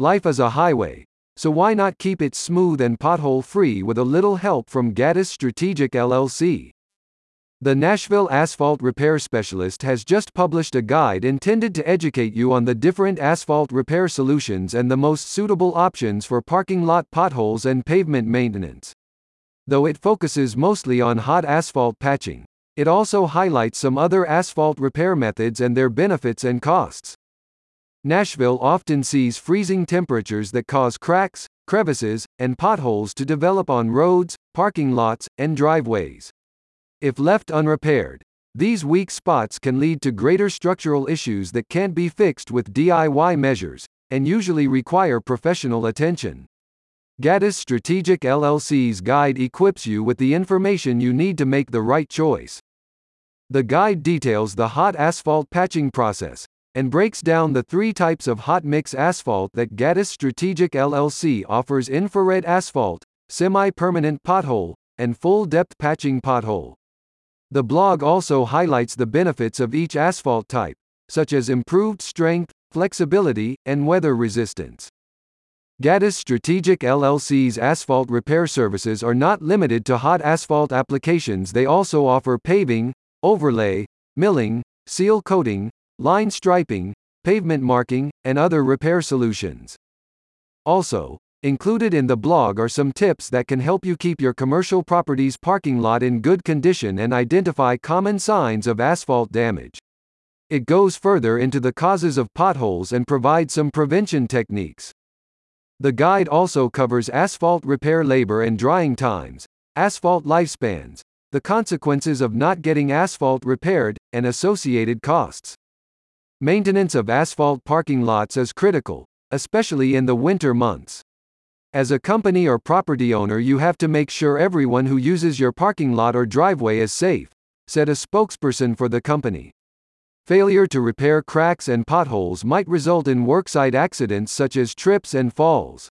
Life is a highway, so why not keep it smooth and pothole free with a little help from Gaddis Strategic LLC? The Nashville asphalt repair specialist has just published a guide intended to educate you on the different asphalt repair solutions and the most suitable options for parking lot potholes and pavement maintenance. Though it focuses mostly on hot asphalt patching, it also highlights some other asphalt repair methods and their benefits and costs. Nashville often sees freezing temperatures that cause cracks, crevices, and potholes to develop on roads, parking lots, and driveways. If left unrepaired, these weak spots can lead to greater structural issues that can't be fixed with DIY measures, and usually require professional attention. Gaddis Strategic LLC's guide equips you with the information you need to make the right choice. The guide details the hot asphalt patching process and breaks down the three types of hot mix asphalt that Gaddis Strategic LLC offers infrared asphalt, semi permanent pothole, and full depth patching pothole. The blog also highlights the benefits of each asphalt type, such as improved strength, flexibility, and weather resistance. Gaddis Strategic LLC's asphalt repair services are not limited to hot asphalt applications, they also offer paving, overlay, milling, seal coating, line striping, pavement marking, and other repair solutions. Also, Included in the blog are some tips that can help you keep your commercial property's parking lot in good condition and identify common signs of asphalt damage. It goes further into the causes of potholes and provides some prevention techniques. The guide also covers asphalt repair labor and drying times, asphalt lifespans, the consequences of not getting asphalt repaired, and associated costs. Maintenance of asphalt parking lots is critical, especially in the winter months. As a company or property owner, you have to make sure everyone who uses your parking lot or driveway is safe, said a spokesperson for the company. Failure to repair cracks and potholes might result in worksite accidents such as trips and falls.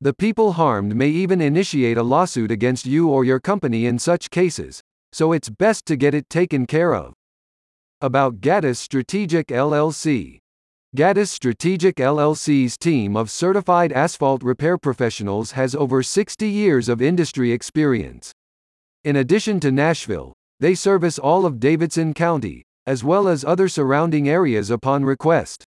The people harmed may even initiate a lawsuit against you or your company in such cases, so it's best to get it taken care of. About Gaddis Strategic LLC Gaddis Strategic LLC's team of certified asphalt repair professionals has over 60 years of industry experience. In addition to Nashville, they service all of Davidson County, as well as other surrounding areas upon request.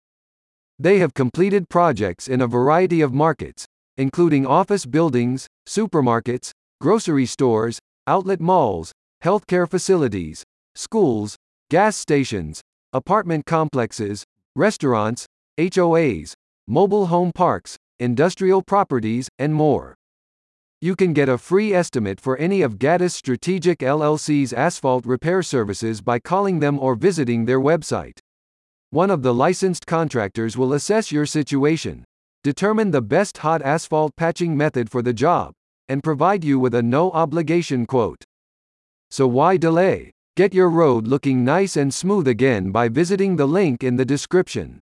They have completed projects in a variety of markets, including office buildings, supermarkets, grocery stores, outlet malls, healthcare facilities, schools, gas stations, apartment complexes, restaurants, HOAs, mobile home parks, industrial properties, and more. You can get a free estimate for any of Gaddis Strategic LLC's asphalt repair services by calling them or visiting their website. One of the licensed contractors will assess your situation, determine the best hot asphalt patching method for the job, and provide you with a no obligation quote. So why delay? Get your road looking nice and smooth again by visiting the link in the description.